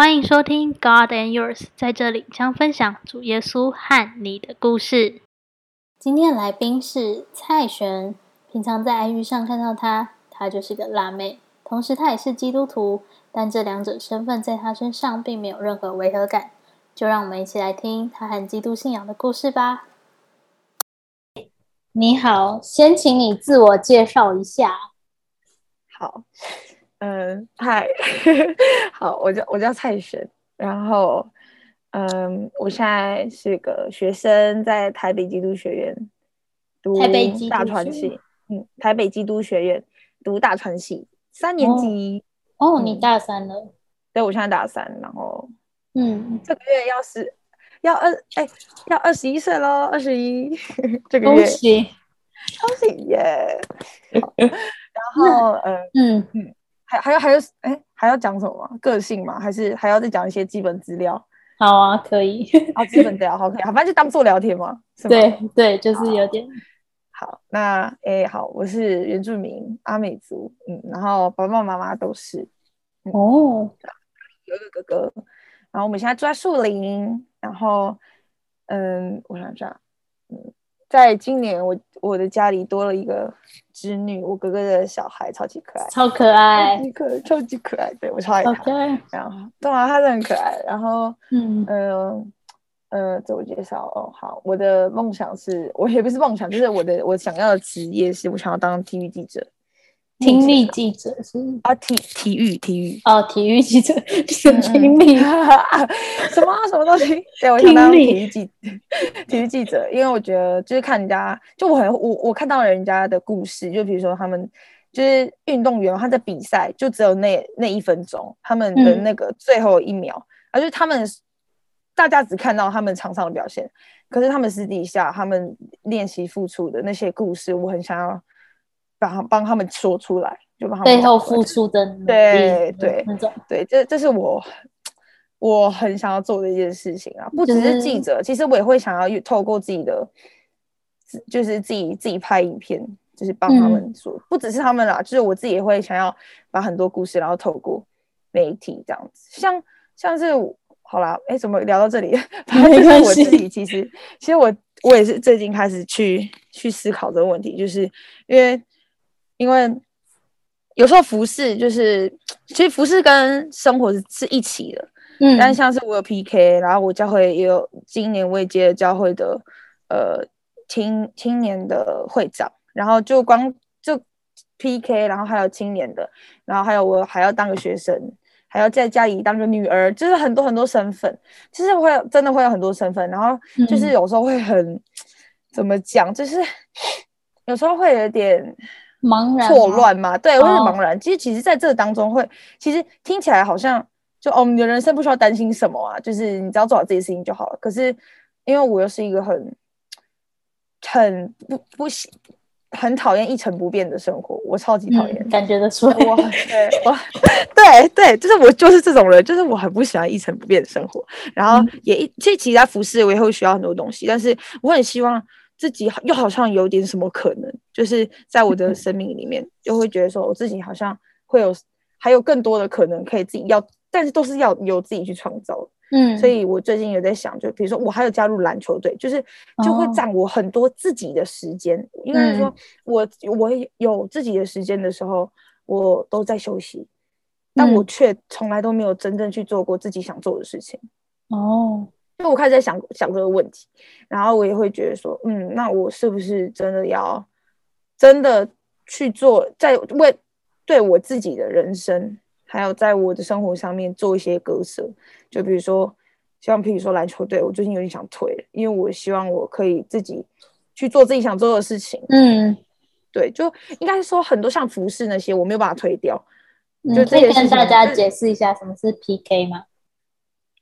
欢迎收听 God and Yours，在这里将分享主耶稣和你的故事。今天的来宾是蔡璇，平常在 IG 上看到她，她就是个辣妹，同时她也是基督徒，但这两者身份在她身上并没有任何违和感。就让我们一起来听她和基督信仰的故事吧。你好，先请你自我介绍一下。好。嗯，嗨，好，我叫我叫蔡璇，然后，嗯，我现在是个学生，在台北基督学院读大传系，嗯，台北基督学院读大传系三年级。哦，你大三了？对，我现在大三，然后，嗯，这个月要是要二，哎，要二十一岁喽，二十一，这个月，恭喜，恭喜耶！然后，嗯嗯嗯。还还要还要哎，还要讲什么？个性吗？还是还要再讲一些基本资料？好啊，可以。啊，基本资料好，可以。好，反正就当做聊天嘛。对对，就是有点。好，那哎，好，我是原住民阿美族，嗯，然后爸爸妈妈都是。哦。有一个哥哥，然后我们现在住在树林，然后嗯，我想想，嗯。在今年，我我的家里多了一个侄女，我哥哥的小孩，超级可爱，超可爱，超级可超级可爱，对我超爱他。然后，对啊，他是很可爱。然后，嗯嗯呃，自我介绍哦，好，我的梦想是，我也不是梦想，就是我的我想要的职业是，我想要当 TV 记者。听力记者是？啊，体体育体育。哦，体育记者是听力。什么什么东西？对我想当体育记体育记者，因为我觉得就是看人家，就我很我我看到人家的故事，就比如说他们就是运动员，他在比赛就只有那那一分钟，他们的那个最后一秒，而且他们大家只看到他们场上的表现，可是他们私底下他们练习付出的那些故事，我很想要。帮帮他们说出来，就帮他们背后付出的对对对，这这是我我很想要做的一件事情啊！不只是记者，其实我也会想要透过自己的，就是自己自己拍影片，就是帮他们说，不只是他们啦，就是我自己也会想要把很多故事，然后透过媒体这样子，像像是好啦，哎，怎么聊到这里？没关系，我自己其实其实我我也是最近开始去去思考这个问题，就是因为。因为有时候服饰就是，其实服饰跟生活是是一起的，嗯。但像是我有 PK，然后我教会也有今年未接教会的呃青青年的会长，然后就光就 PK，然后还有青年的，然后还有我还要当个学生，还要在家里当个女儿，就是很多很多身份，其实会真的会有很多身份，然后就是有时候会很怎么讲，就是 有时候会有点。茫然错乱吗？对，会是茫然。其实，其实在这当中会，其实听起来好像就哦，你的人生不需要担心什么啊，就是你只要做好自己事情就好了。可是，因为我又是一个很很不不喜很讨厌一成不变的生活，我超级讨厌，感觉得出来。我 对我对对，就是我就是这种人，就是我很不喜欢一成不变的生活。然后也一其实其他服饰我也会需要很多东西，但是我很希望。自己又好像有点什么可能，就是在我的 生命里面，就会觉得说我自己好像会有还有更多的可能可以自己要，但是都是要由自己去创造。嗯，所以我最近有在想，就比如说我还有加入篮球队，就是就会占我很多自己的时间。应该是说我我有自己的时间的时候，我都在休息，但我却从来都没有真正去做过自己想做的事情。哦。就我开始在想想这个问题，然后我也会觉得说，嗯，那我是不是真的要真的去做，在为对我自己的人生，还有在我的生活上面做一些割舍？就比如说，像比如说篮球队，我最近有点想退，因为我希望我可以自己去做自己想做的事情。嗯，对，就应该说很多像服饰那些，我没有把它推掉。就可以跟大家解释一下什么是 PK 吗？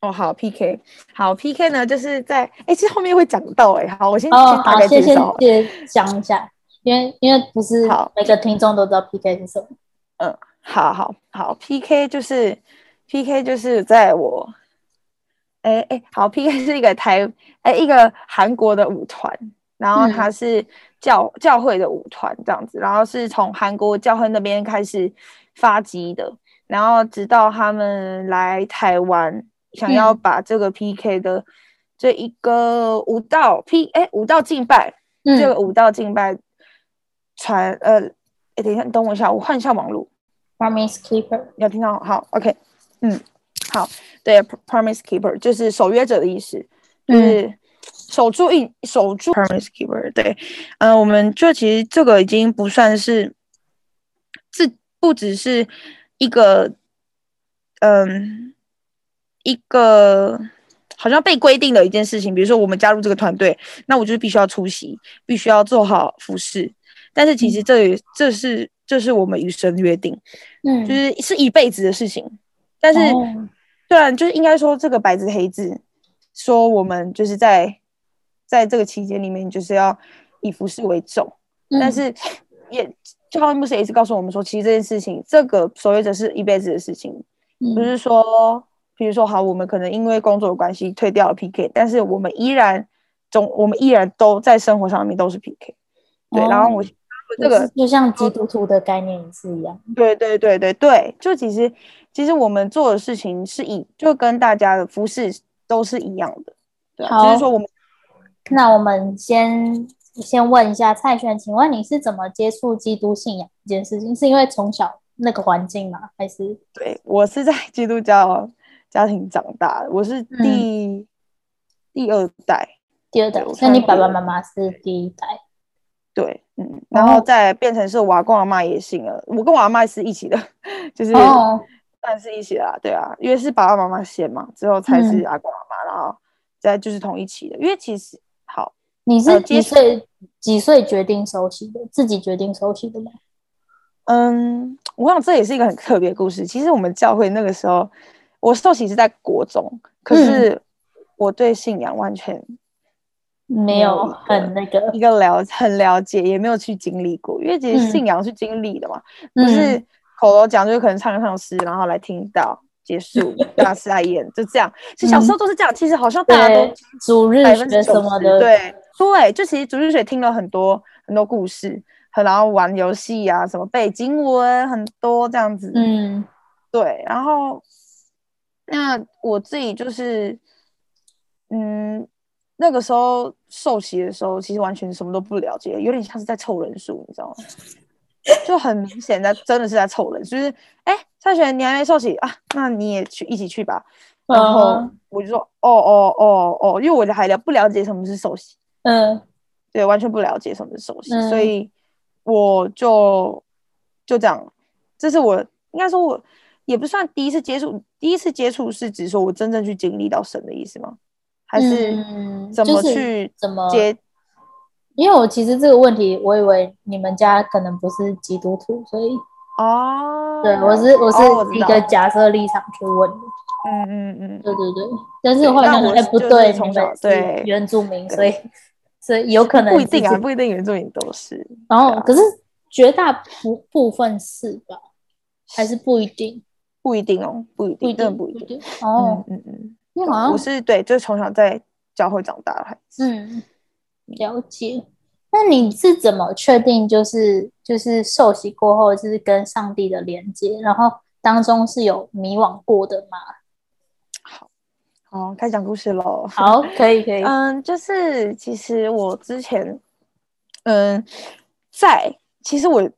哦，好，PK，好，PK 呢，就是在哎，其实后面会讲到哎，好，我先先大概介绍，先讲一下，因为因为不是好每个听众都知道 PK 是什么。嗯，好好好，PK 就是 PK 就是在我，哎哎，好，PK 是一个台哎一个韩国的舞团，然后它是教教会的舞团这样子，然后是从韩国教会那边开始发迹的。然后直到他们来台湾，想要把这个 PK 的这一个舞蹈 P 哎舞蹈敬拜，这个舞蹈敬拜传呃，哎等一下，你等我一下，我换一下网络。Promise Keeper，要听到好，OK，嗯，好，对，Promise Keeper 就是守约者的意思，就是守住一守住 Promise Keeper，对，嗯，我们就其实这个已经不算是，这不只是一个，嗯，一个好像被规定的一件事情，比如说我们加入这个团队，那我就是必须要出席，必须要做好服饰，但是其实这也这是。这是我们与神约定，嗯，就是是一辈子的事情。但是，对啊，就是应该说这个白纸黑字，说我们就是在在这个期间里面，就是要以服饰为重。但是，也就好像牧师也是告诉我们说，其实这件事情，这个守约者是一辈子的事情，不是说，比如说，好，我们可能因为工作的关系退掉了 PK，但是我们依然总，我们依然都在生活上面都是 PK。对，然后我。这个就像基督徒的概念也是一样，对对对对对，就其实其实我们做的事情是以就跟大家的服饰都是一样的，对，就是说我们那我们先先问一下蔡璇，请问你是怎么接触基督信仰这件事情？是因为从小那个环境吗？还是对我是在基督教家庭长大的，我是第第二代，第二代，那你爸爸妈妈是第一代？对，嗯，然后再变成是我阿公阿妈也信了，我跟我阿妈是一起的，就是算是一起啦，对啊，因为是爸爸妈妈先嘛，之后才是阿公阿妈，然后再就是同一起的。因为其实好，你是几岁几岁决定收起的？自己决定收起的吗？嗯，我想这也是一个很特别的故事。其实我们教会那个时候，我受洗是在国中，可是我对信仰完全。没有很那个一个了 很了解，也没有去经历过，因为其实信仰是经历的嘛，不是口头讲，就可能唱唱诗，然后来听到结束，大师来演，就这样。其实小时候都是这样，其实好像大家都主日学什么的，对对，就其实主日学听了很多很多故事，然后玩游戏啊，什么背经文很多这样子，嗯，对，然后那我自己就是，嗯。那个时候受洗的时候，其实完全什么都不了解，有点像是在凑人数，你知道吗？就很明显的，真的是在凑人，就是哎，蔡璇，你还没受洗啊？那你也去一起去吧。然后我就说，哦哦哦哦，因为我还了不了解什么是受洗，嗯，对，完全不了解什么是受洗，所以我就就这样，这是我应该说，我也不算第一次接触，第一次接触是指说我真正去经历到神的意思吗？还是怎么去怎么接？因为我其实这个问题，我以为你们家可能不是基督徒，所以哦，对我是我是一个假设立场去问的。嗯嗯嗯，对对对。但是后来想哎不对，从小对原住民，所以 所以有可能不一定啊，不一定原住民都是。然后可是绝大部部分是吧？还是不一定？不一定哦，不一定，真的不一定。哦，嗯嗯。我是对，就是从小在教会长大的孩子。嗯，了解。那你是怎么确定，就是就是受洗过后，就是跟上帝的连接，然后当中是有迷惘过的吗？好，好，开始讲故事喽。好，可以，可以。嗯，就是其实我之前，嗯，在其实我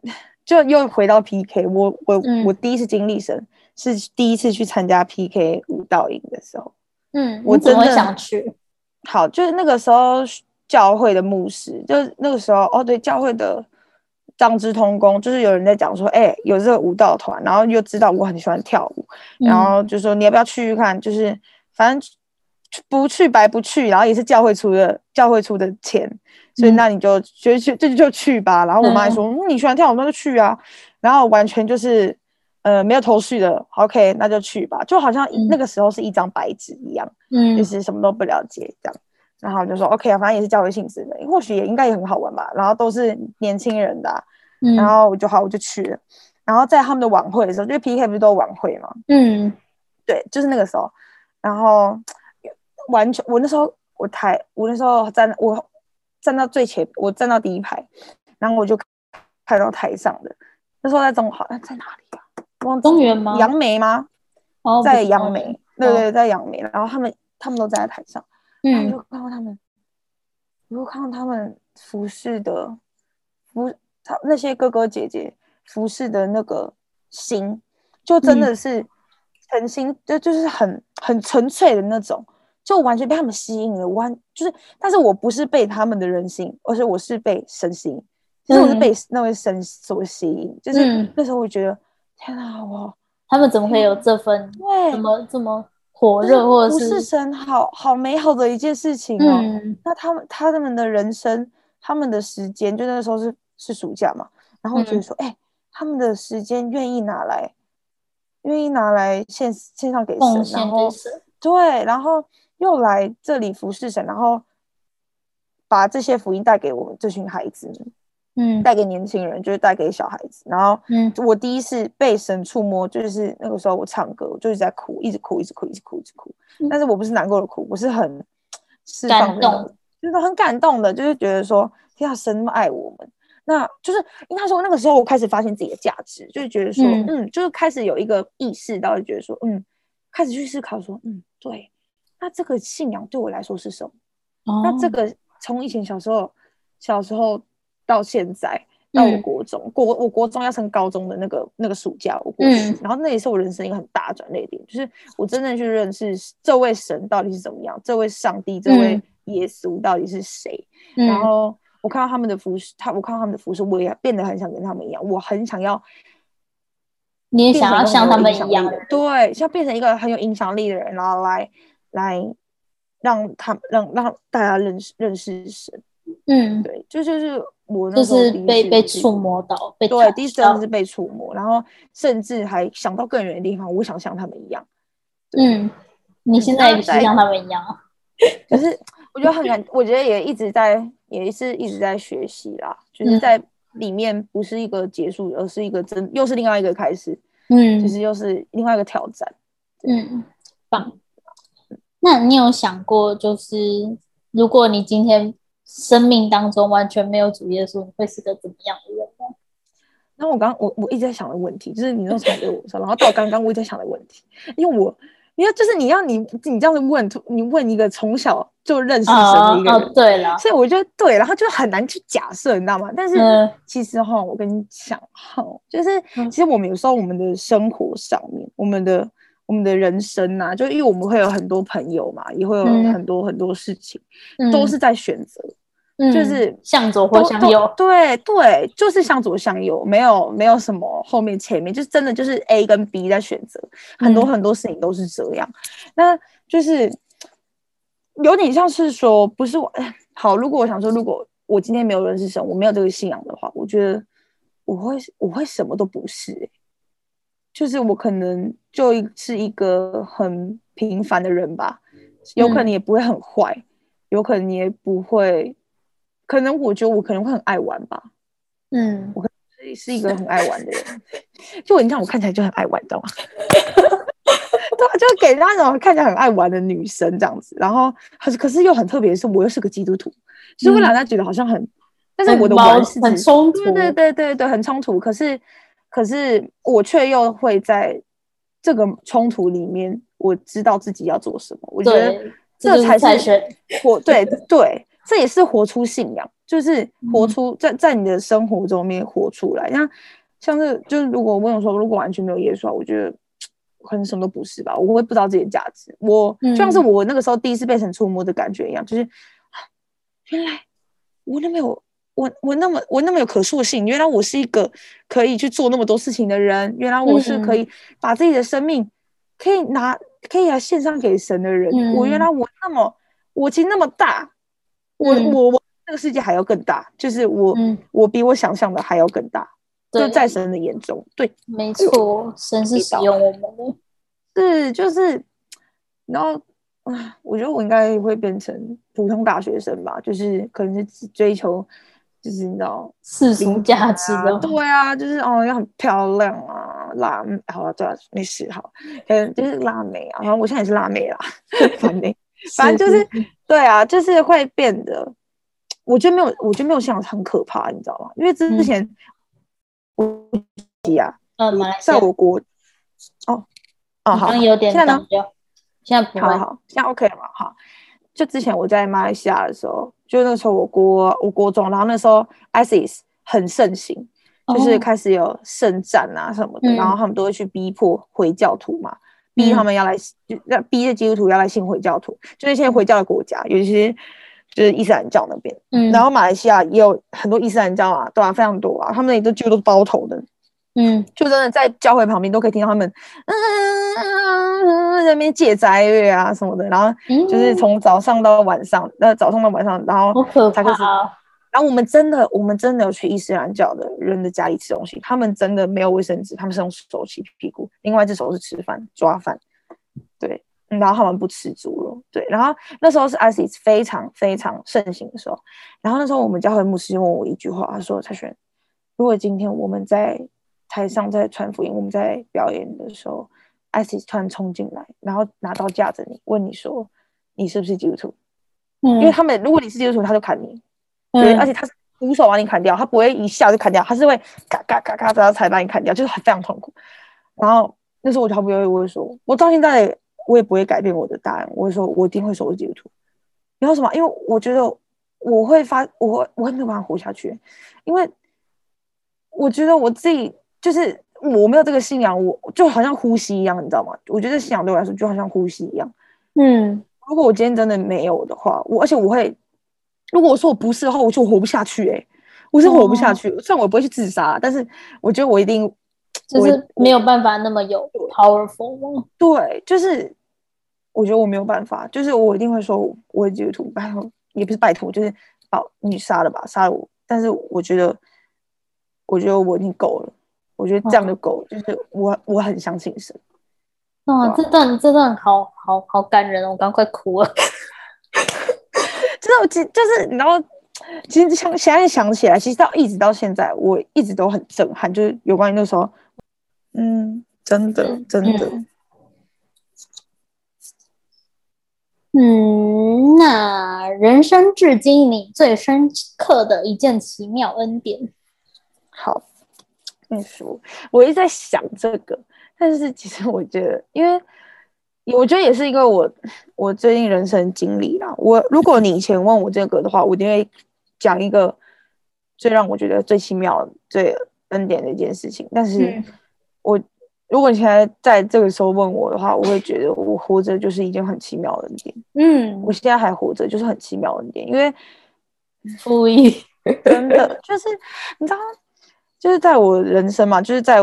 就又回到 PK，我我我第一次经历神是第一次去参加 PK 舞蹈营的时候。嗯，我真的想去。好，就是那个时候教会的牧师，就是那个时候哦，对，教会的张之通工，就是有人在讲说，哎，有这个舞蹈团，然后又知道我很喜欢跳舞，然后就说你要不要去看？就是反正不去白不去，然后也是教会出的，教会出的钱，所以那你就就去这就去吧。然后我妈还说，你喜欢跳舞那就去啊。然后完全就是。呃，没有头绪的，OK，那就去吧。就好像那个时候是一张白纸一样，嗯，就是什么都不了解这样。然后就说 OK 啊，反正也是教育性质的，或许也应该也很好玩吧。然后都是年轻人的，然后我就好，我就去了。然后在他们的晚会的时候，就 PK 不是都晚会嘛？嗯，对，就是那个时候。然后完全，我那时候我台，我那时候站，我站到最前，我站到第一排，然后我就看到台上的，那时候在中好，在哪里啊？公园吗？杨梅吗？哦，在杨梅，对对，在杨梅。然后他们他们都站在台上，嗯，就看到他们，我看到他们服饰的服，他那些哥哥姐姐服饰的那个心，就真的是诚心，就就是很很纯粹的那种。就完全被他们吸引了，完就是，但是我不是被他们的人性，而是我是被神吸引，其实我是被那位神所吸引，就是那时候我觉得，天啊，我他们怎么会有这份，对，怎么这么火热，或者是神，好好美好的一件事情哦。那他们他们的人生，他们的时间，就那个时候是是暑假嘛，然后我觉得说，哎，他们的时间愿意拿来，愿意拿来献献上给神，然后对，然后。又来这里服侍神，然后把这些福音带给我们这群孩子们，嗯，带给年轻人，就是带给小孩子。然后，嗯，我第一次被神触摸，就是那个时候我唱歌，我就是在哭，一直哭，一直哭，一直哭，一直哭。但是我不是难过的哭，我是很释放的，就是很感动的，就是觉得说，天啊，神那么爱我们，那就是应该说那个时候我开始发现自己的价值，就是觉得说，嗯，就是开始有一个意识到，觉得说，嗯，开始去思考说，嗯，对。那这个信仰对我来说是什么？哦那这个从以前小时候，小时候到现在，到我国中，国我国中要升高中的那个那个暑假，我过去，然后那也是我人生一个很大转捩点，就是我真正去认识这位神到底是怎么样，这位上帝，这位耶稣到底是谁。然后我看到他们的服饰，他我看到他们的服饰，我也变得很想跟他们一样，我很想要，你也想要像他们一样，对，像变成一个很有影响力的人，然后来。来让他让让大家认识认识神，嗯，对，就就是我那时候被被触摸到，被对，第一次真的是被触摸，然后甚至还想到更远的地方，我想像他们一样。嗯，你现在也是像他们一样，可是我觉得很难，我觉得也一直在，也是一直在学习啦，就是在里面不是一个结束，而是一个真又是另外一个开始，嗯，其实又是另外一个挑战，嗯，棒。那你有想过，就是如果你今天生命当中完全没有主耶稣，你会是个怎么样的人呢？那我刚我我一直在想的问题，就是你那时候给我说，然后到刚刚我一直在想的问题，因为我，因为就是你要你你这样子问，你问一个从小就认识神的一个人，对了，所以我觉得对，然后就很难去假设，你知道吗？但是其实哈，我跟你讲哈，就是其实我们有时候我们的生活上面，我们的。我们的人生呐，就因为我们会有很多朋友嘛，也会有很多很多事情，都是在选择，就是向左或向右。对对，就是向左向右，没有没有什么后面前面，就是真的就是 A 跟 B 在选择，很多很多事情都是这样。那就是有点像是说，不是我 好。如果我想说，如果我今天没有认识神，我没有这个信仰的话，我觉得我会我会什么都不是。就是我可能就是一个很平凡的人吧，有可能也不会很坏，有可能也不会，可能我觉得我可能会很爱玩吧，嗯，我是是一个很爱玩的人，就你看我看起来就很爱玩，知道吗？对，就给人家那种看起来很爱玩的女生这样子，然后可是可是又很特别的是，我又是个基督徒，所以会让人家觉得好像很，但是我的玩是很冲突，对对对对对，很冲突，可是。可是我却又会在这个冲突里面，我知道自己要做什么。我觉得这才是我，对对，这也是活出信仰，就是活出在在你的生活中面活出来。像像是，就是如果我问我说，如果完全没有耶稣，我觉得可能什么都不是吧。我会不知道自己的价值。我就像是我那个时候第一次被神触摸的感觉一样，就是啊原来我那么有。我我那么我那么有可塑性，原来我是一个可以去做那么多事情的人，原来我是可以把自己的生命可以拿可以来献上给神的人。我原来我那么我其实那么大，我我我这个世界还要更大，就是我我比我想象的还要更大，就在神的眼中，对，没错，神是使用我们的，是就是，然后啊，我觉得我应该会变成普通大学生吧，就是可能是追求。就是你知道世俗价值的，对啊，就是哦要很漂亮啊，辣好了，对啊，没事好，嗯，就是辣妹啊，然后我现在也是辣妹啦，反正 反正就是对啊，就是会变得，我觉得没有，我觉得没有像很可怕，你知道吗？因为之前我啊，嗯，在我国哦哦好，刚有点现在呢？现在不会。好好，现在 OK 了嘛？好，就之前我在马来西亚的时候，就那时候我国我国中，然后那时候 ISIS 很盛行，就是哦。开始有圣战啊什么的，嗯。然后他们都会去逼迫回教徒嘛，逼他们要来，就要逼着基督徒要来信回教徒，就是现在回教的国家，尤其是就是伊斯兰教那边，嗯，然后马来西亚也有很多伊斯兰教啊，对啊，非常多啊，他们那里都几乎都是包头的，嗯。就真的在教会旁边都可以听到他们嗯在那边借斋乐啊什么的，然后嗯，就是从早上到晚上，呃早上到晚上，然后好可才开始。然后我们真的，我们真的有去伊斯兰教的人的家里吃东西，他们真的没有卫生纸，他们是用手洗屁股，另外一只手是吃饭抓饭，对，嗯然后他们不吃猪肉，对，然后那时候是 ISIS 非常非常盛行的时候，然后那时候我们教会牧师问我一句话，他说：“蔡璇，如果今天我们在台上在传福音，我们在表演的时候，ISIS 突然冲进来，然后拿刀架着你，问你说你是不是基督徒？因为嗯他们如果你是基督徒，他就砍你。”对，而嗯且他是徒手把你砍掉，他不会一下就砍掉，他是会嘎嘎嘎嘎，这样才把你砍掉，就是很非常痛苦。然后那时候我就毫不犹豫，我会说，我到现在我也不会改变我的答案，我会说，我一定会说我是基督徒。然后什么？因为我觉得我会发，我会我会没有办法活下去，因为我觉得我自己就是我没有这个信仰，我就好像呼吸一样，你知道吗？我觉得信仰对我来说就好像呼吸一样。嗯如果我今天真的没有的话，我而且我会，如果我说我不是的话，我就活不下去、欸。我是活不下去。虽然我不会去自杀，但是我觉得我一定，就是没有办法那么有 powerful？对，就是我觉得我没有办法，就是我一定会说我是基督徒，拜托，也不是拜托，就是把你杀了吧，杀了我。但是我觉得，我觉得我已经够了，我觉得这样就够了，就是我我很相信神。啊这段这段好好好感人哦，我刚快哭了。就是我其就是你知道，其实想现在想起来，其实到一直到现在，我一直都很震撼，就是有关于那时候，嗯，真的嗯真的，嗯。嗯，那人生至今你最深刻的一件奇妙恩典，好，跟你说，我一直在想这个，但是其实我觉得，因为我觉得也是因为我我最近人生经历啦。我如果你以前问我这个的话，我一定会讲一个最让我觉得最奇妙、最恩典的一件事情。但是嗯我如果你现在在这个时候问我的话，我会觉得我活着就是一件很奇妙的恩典。嗯我，现在还活着就是很奇妙的恩典，因为 注意，真的就是你知道，就是在我人生嘛，就是在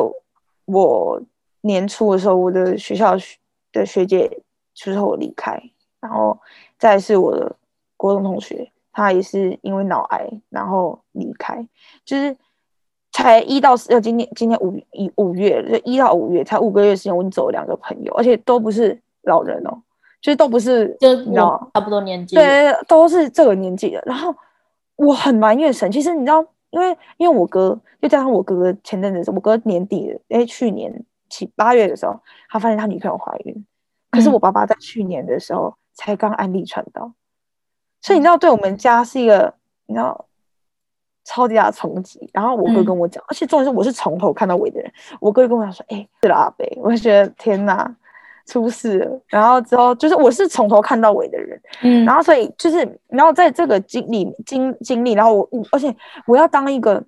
我年初的时候，我的学校学的学姐之后离开，然后再是我的国中同学，他也是因为脑癌然后离开，就是才一到四，呃，今年今年五一五月，就一到五月才五个月时间，我已经走了两个朋友，而且都不是老人哦，就是都不是，就你知道差不多年纪，对，都是这个年纪的。然后我很埋怨神，其实你知道，因为因为我哥，又加上我哥哥前阵子我哥年底的，哎，去年七八月的时候，他发现他女朋友怀孕，可是嗯。我爸爸在去年的时候才刚安利传到，所以你知道，对我们家是一个你知道超级大的冲击。然后我哥嗯。跟我讲，而且重点是我是从头看到尾的人，我哥就跟我讲说，哎，是了阿北，我就觉得天哪。出事了，然后之后就是我是从头看到尾的人，嗯，然后所以就是，然后在这个经历经经历，然后我我而且我要当一个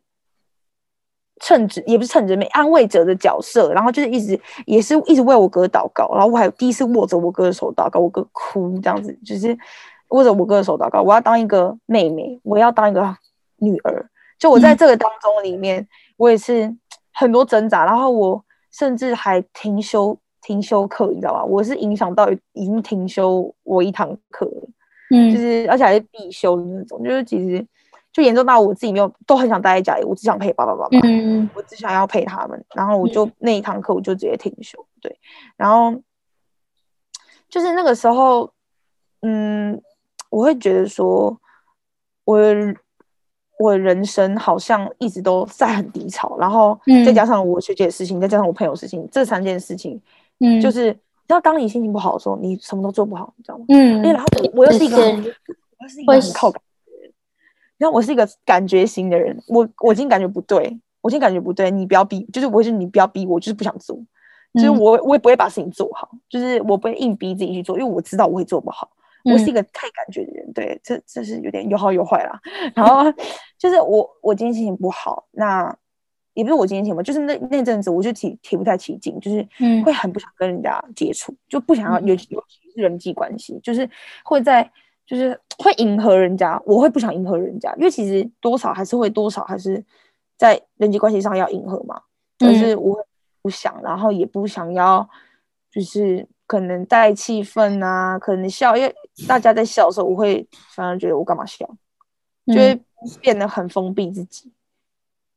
称职也不是称职，没安慰者的角色，然后就是一直也是一直为我哥祷告，然后我还第一次握着我哥的手祷告，我哥哭这样子，就是握着我哥的手祷告，我要当一个妹妹，我要当一个女儿，就我在嗯这个当中里面，我也是很多挣扎，然后我甚至还停休停休课，你知道吗？我是影响到已经停休我一堂课嗯。就嗯是而且还是必修的那种，就是其实就严重到我自己没有都很想待在家里，我只想陪爸爸妈妈，嗯。我只想要陪他们，然后我就、那一堂课我就直接停休，对，然后就是那个时候，嗯，我会觉得说，我我人生好像一直都在很低潮，然后再嗯加上我学姐的事情，再加上我朋友的事情，这三件事情，嗯，就是你知道，当你心情不好的时候，你什么都做不好，你知道吗？嗯因为然后我我又是一个我是一个会很靠感觉的人，然后我是一个感觉型的人，我我今天感觉不对，我今天感觉不对，你不要逼，就是我是你不要逼我，就是不想做，就是我我也不会把事情做好，就是我不会硬逼自己去做，因为我知道我会做不好。我是一个太感觉的人，对，这这是有点有好有坏啦。然后就是我我今天心情不好，那也不是我今天心情不好，就是那那阵子我就提提不太起劲，就是会很不想跟人家接触，就不想要有尤其是人际关系，就是会在就是会迎合人家，我会不想迎合人家，因为其实多少还是会多少还是在人际关系上要迎合嘛，可是我不想，然后也不想要就是。可能带气氛啊，可能笑，因为大家在笑的时候，我会反而觉得我干嘛笑，就会变得很封闭自己。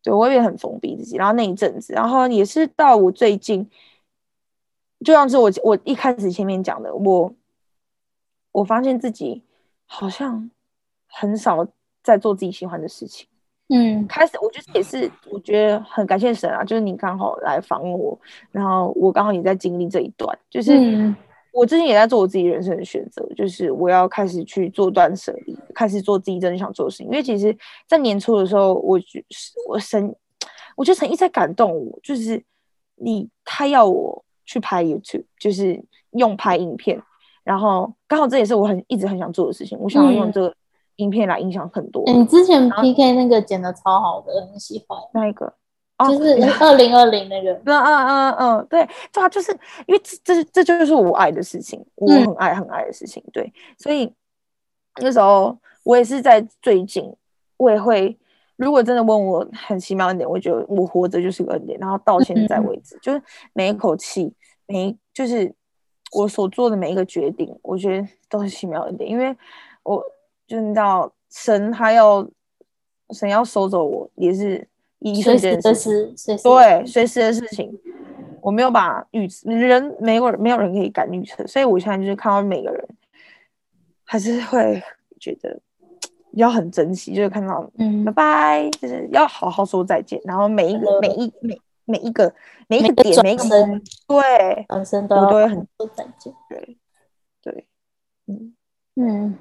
对，我会变得很封闭自己。然后那一阵子，然后也是到我最近，就像是我我一开始前面讲的，我我发现自己好像很少在做自己喜欢的事情。嗯，开始我觉得也是，我觉得很感谢神啊，就是你刚好来访问我，然后我刚好也在经历这一段，就是我之前也在做我自己人生的选择，就是我要开始去做断舍离，开始做自己真的想做的事情。因为其实，在年初的时候，我觉我神，我觉得神一直在感动我，就是你他要我去拍 YouTube，就是用拍影片，然后刚好这也是我很一直很想做的事情，我想要用这个。影片来影响很多。你之前 PK 那个剪的超好的，很喜欢。那一个？就是二零二零那个。嗯嗯嗯嗯，对，对啊，就是因为这这这就是我爱的事情，我很爱很爱的事情。对，所以那时候我也是在最近，我也会，如果真的问我很奇妙一点，我觉得我活着就是个恩典。然后到现在为止，就是每一口气，每就是我所做的每一个决定，我觉得都很奇妙一点，因为我。就你知道，神他要神要收走我，也是一瞬间的事，对，随时的事情，我没有把预人没有没有人可以敢预测，所以我现在就是看到每个人，还是会觉得要很珍惜，就是看到嗯，拜拜，就是要好好说再见，然后每一个每一每每一个每一个点每一个对，转身都会很多感觉，对对，嗯嗯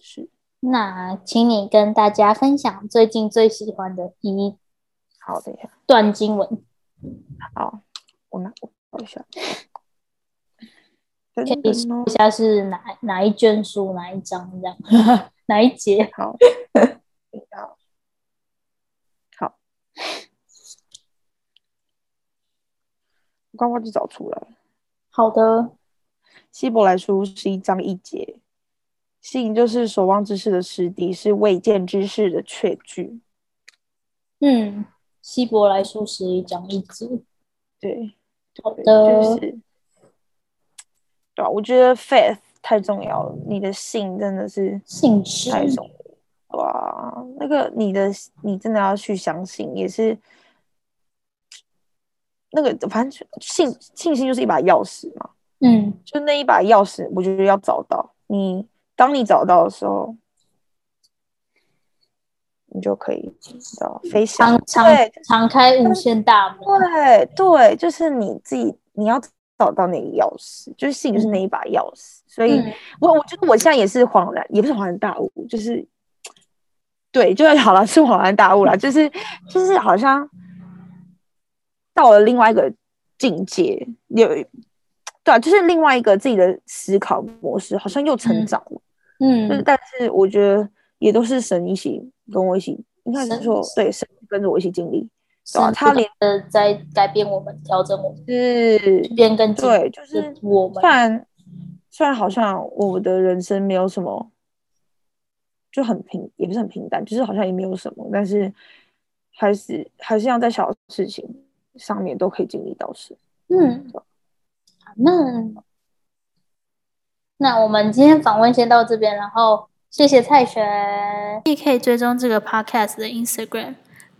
是。那，请你跟大家分享最近最喜欢的一好的呀段经文。好，我拿我一下，可以说一下是哪哪一卷书哪一章这样，哪一节？好，好，好，我刚刚就找出来。好的，希伯来书是一章一节。信就是守望之事的实底，是未见之事的确据。嗯，希伯来书十一章一节。对，好的。就是对啊，我觉得 faith 太重要了。你的信真的是信实太重要。哇，那个你的你真的要去相信，也是那个反正信信心就是一把钥匙嘛。嗯，就那一把钥匙，我觉得要找到你。当你找到的时候，你就可以知道飞翔，对，敞开无限大门。对对，就是你自己，你要找到那个钥匙，就是信，就是那一把钥匙。所以，我我觉得我现在也是恍然，也不是恍然大悟，就是对，就是好了，是恍然大悟了，就是就是好像到了另外一个境界，有对啊，就是另外一个自己的思考模式，好像又成长了。嗯，但是我觉得也都是神一起跟我一起，应该是说对神跟着我一起经历，对吧？他连的在改变我们，调整我们，是变更对，就是我们。虽然虽然好像我的人生没有什么，就很平，也不是很平淡，就是好像也没有什么，但是还是还是要在小事情上面都可以经历到事。嗯，好，那。那我们今天访问先到这边，然后谢谢蔡璇。你可以追踪这个 podcast 的 Instagram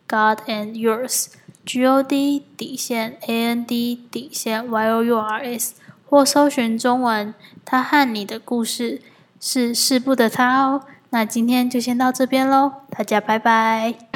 God and Yours，G O D 底线 A N D 底线 Y O U R S，或搜寻中文他和你的故事是事不的他哦。那今天就先到这边喽，大家拜拜。